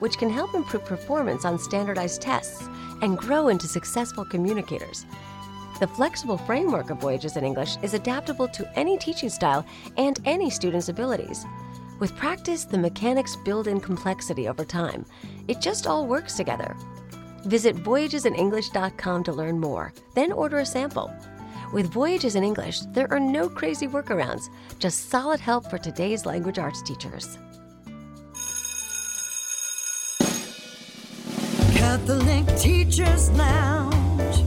which can help improve performance on standardized tests and grow into successful communicators. The flexible framework of Voyages in English is adaptable to any teaching style and any student's abilities. With practice, the mechanics build in complexity over time. It just all works together. Visit voyagesinenglish.com to learn more, then order a sample. With Voyages in English, there are no crazy workarounds, just solid help for today's language arts teachers. Catholic Teachers Lounge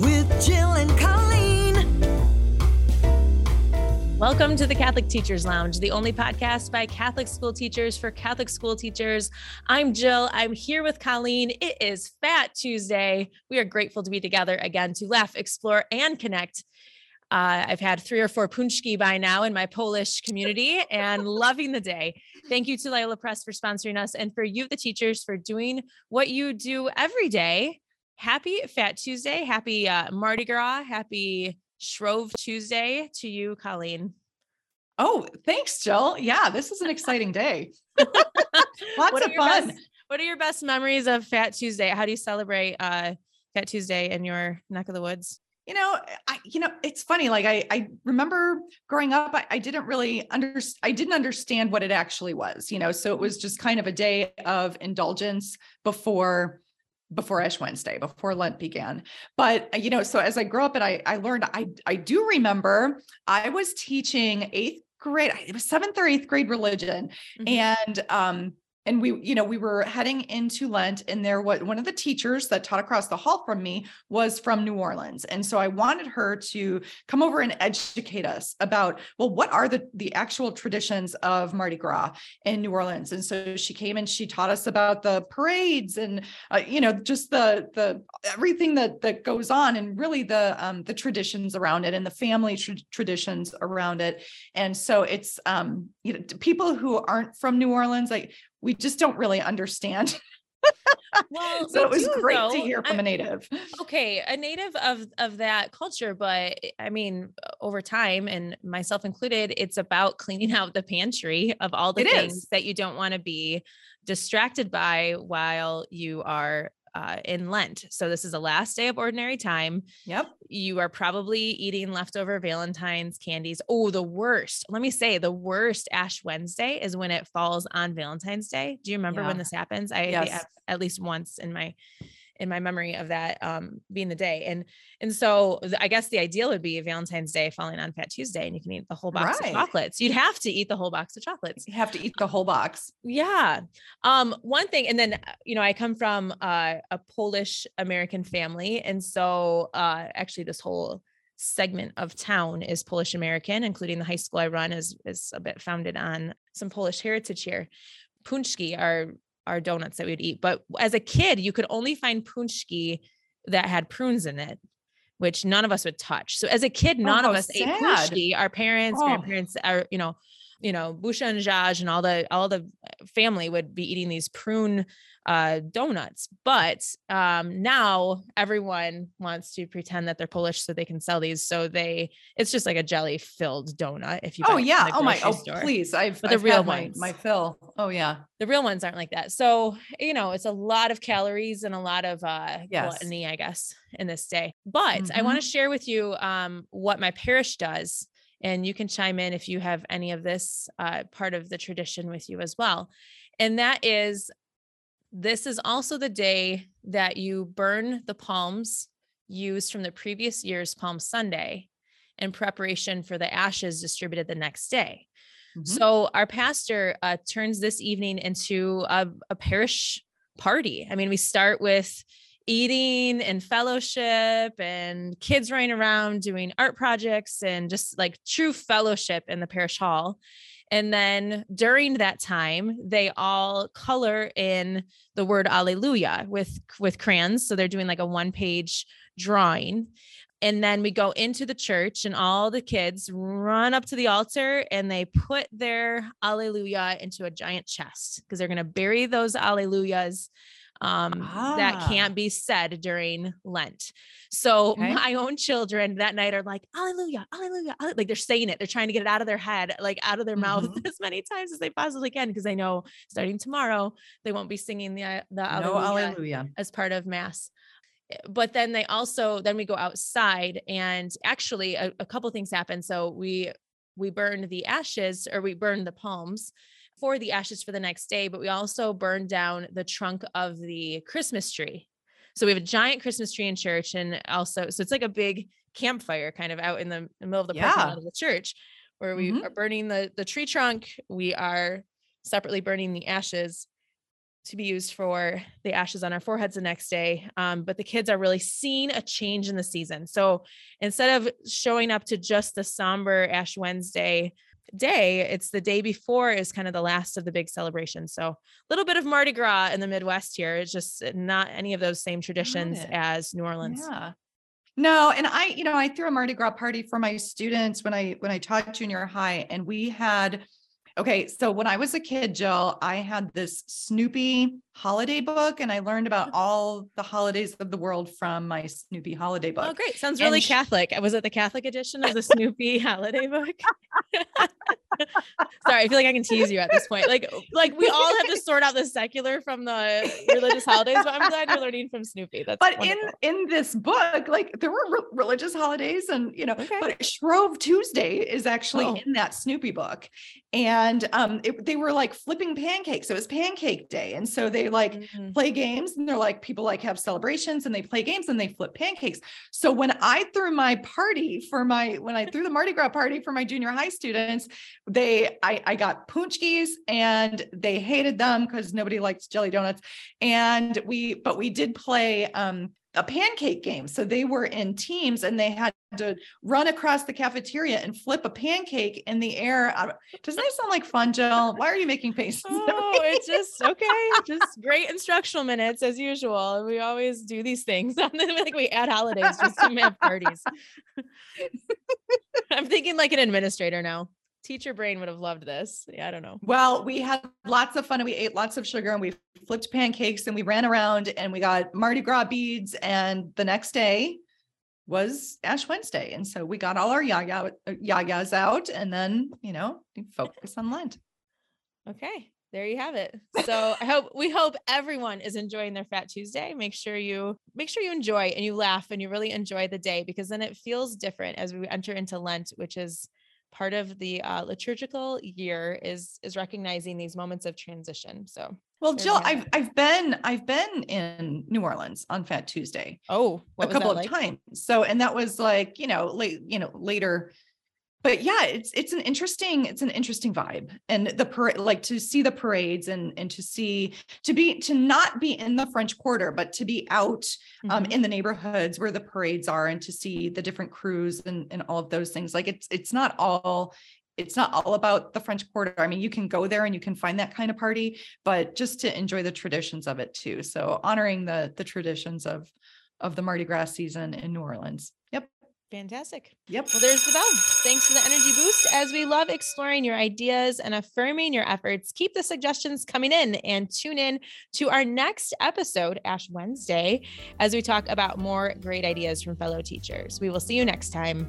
with Jill and Colleen. Welcome to the Catholic Teachers Lounge, the only podcast by Catholic school teachers for Catholic school teachers. I'm Jill. I'm here with Colleen. It is Fat Tuesday. We are grateful to be together again to laugh, explore, and connect. Uh, I've had three or four punchki by now in my Polish community and loving the day. Thank you to Loyola Press for sponsoring us and for you, the teachers, for doing what you do every day. Happy Fat Tuesday. Happy uh, Mardi Gras. Happy Shrove Tuesday to you, Colleen. Oh, thanks, Jill. Yeah, this is an exciting day. Lots what of fun. Best, what are your best memories of Fat Tuesday? How do you celebrate uh, Fat Tuesday in your neck of the woods? You know i you know it's funny like i i remember growing up i, I didn't really understand i didn't understand what it actually was you know so it was just kind of a day of indulgence before before ash wednesday before lent began but uh, you know so as i grew up and i i learned i i do remember i was teaching eighth grade it was seventh or eighth grade religion mm-hmm. and um and we you know we were heading into lent and there was one of the teachers that taught across the hall from me was from new orleans. And so i wanted her to come over and educate us about well what are the the actual traditions of mardi gras in new orleans? And so she came and she taught us about the parades and uh, you know just the the everything that that goes on and really the um the traditions around it and the family tra- traditions around it. And so it's um you know people who aren't from new orleans like we just don't really understand. well, so it was do, great though. to hear from I, a native. Okay, a native of of that culture, but eh, I mean, over time, and myself included, it's about cleaning out the pantry of all the it things is. that you don't want to be distracted by while you are uh, in Lent. So this is the last day of ordinary time. Yep. You are probably eating leftover Valentine's candies. Oh, the worst. Let me say the worst Ash Wednesday is when it falls on Valentine's Day. Do you remember Yeah. when this happens? I Yes. at least once in my in my memory of that um, being the day. And and so I guess the ideal would be Valentine's Day falling on Fat Tuesday, and you can eat the whole box Right. of chocolates. You'd have to eat the whole box of chocolates. You have to eat the whole box. Yeah. Um, one thing, and then uh, you know, I come from uh, a Polish American family, and so uh, actually, this whole segment of town is Polish American, including the high school I run is is a bit founded on some Polish heritage here. Punchki are are donuts that we'd eat, but as a kid, you could only find punchki that had prunes in it. Which none of us would touch. So as a kid, oh, none of how us ate sad. punchki. Our parents, Oh. grandparents, are you know, you know, Busha and Jaj and all the all the family would be eating these prune uh donuts. But um now everyone wants to pretend that they're Polish so they can sell these. So they it's just like a jelly filled donut if you Oh yeah. Oh my. Oh store. please. I've, But the I've real had my, ones. my fill. Oh yeah. The real ones aren't like that. So, you know, it's a lot of calories and a lot of uh Yes. gluttony, I guess, in this day. But I want to share with you um what my parish does and you can chime in if you have any of this uh, part of the tradition with you as well. And that is this is also the day that you burn the palms used from the previous year's Palm Sunday in preparation for the ashes distributed the next day. Mhm. So our pastor uh, turns this evening into a, a parish party. I mean, we start with eating and fellowship and kids running around doing art projects and just like true fellowship in the parish hall. And then during that time, they all color in the word Alleluia with with crayons. So they're doing like a one page drawing. And then we go into the church, and all the kids run up to the altar and they put their Alleluia into a giant chest because they're going to bury those Alleluias um, ah. that can't be said during Lent. So okay. my own children that night are like, Alleluia, Alleluia, like they're saying it. They're trying to get it out of their head, like out of their mm-hmm. mouth as many times as they possibly can, because they know starting tomorrow they won't be singing the the no Alleluia, as part of Mass eh, but then they also then we go outside and actually a, a couple things happen so we we burn the ashes or we burn the palms for the ashes for the next day, but we also burned down the trunk of the Christmas tree. So we have a giant Christmas tree in church, and also, so it's like a big campfire kind of out in the, middle of the yeah. parking lot of the church, where we mm-hmm. are burning the the tree trunk. We are separately burning the ashes to be used for the ashes on our foreheads the next day. Um, but the kids are really seeing a change in the season. So instead of showing up to just the somber Ash Wednesday day it's the day before is kind of the last of the big celebration so a little bit of mardi gras in the midwest here it's just uh, not any of those same traditions as new orleans. Yeah. No and i you know i threw a mardi gras party for my students when i when i taught junior high and we had okay so when i was a kid jill i had this snoopy holiday book and I learned about oh. all the holidays of the world from my Snoopy holiday oh, book. Oh, great. Sounds really and Catholic. Was it the Catholic edition of the Snoopy holiday book? Sorry, I feel like I can tease you at this point. Like, like we all have to sort out the secular from the religious holidays, but I'm glad you're learning from Snoopy. That's but wonderful. in in this book, like there were re- religious holidays, and you know, okay. but Shrove Tuesday is actually oh. in that Snoopy book, and um, it, they were like flipping pancakes. It was Pancake Day, and so they like mm-hmm. play games and they're like people like have celebrations and they play games and they flip pancakes. So when I threw my party for my when I threw the Mardi Gras party for my junior high students, they I, I got paczkis and they hated them because nobody likes jelly donuts. And we but we did play um a pancake game. So they were in teams and they had to run across the cafeteria and flip a pancake in the air. Doesn't that sound like fun, Jill? Why are you making faces? Oh, it's just okay. just great instructional minutes as usual. We always do these things. Think we add holidays just to have parties. I'm thinking like an administrator now teacher brain would have loved this. Yeah, I don't know. Well, we had lots of fun and we ate lots of sugar and we flipped pancakes and we ran around and we got Mardi Gras beads. And the next day was Ash Wednesday. And so we got all our yaya, uh, yayas out and then, you know, focus on Lent. Okay. There you have it. So I hope we hope everyone is enjoying their Fat Tuesday. Make sure you make sure you enjoy and you laugh and you really enjoy the day because then it feels different as we enter into Lent, which is part of the uh, liturgical year is is recognizing these moments of transition. So well, Jill, I've I've been I've been in New Orleans on Fat Tuesday. Oh, a couple of like? times. So and that was like, you know, late, you know, later but yeah, it's it's an interesting it's an interesting vibe, and the parade like to see the parades and and to see to be to not be in the French Quarter, but to be out um, mm-hmm. in the neighborhoods where the parades are, and to see the different krewes and and all of those things. Like it's it's not all it's not all about the French Quarter. I mean, you can go there and you can find that kind of party, but just to enjoy the traditions of it too. So honoring the the traditions of of the Mardi Gras season in New Orleans. Yep. Fantastic. Yep. Well, there's the bell. Thanks for the energy boost. As we love exploring your ideas and affirming your efforts, keep the suggestions coming in and tune in to our next episode, Ash Wednesday, as we talk about more great ideas from fellow teachers. We will see you next time.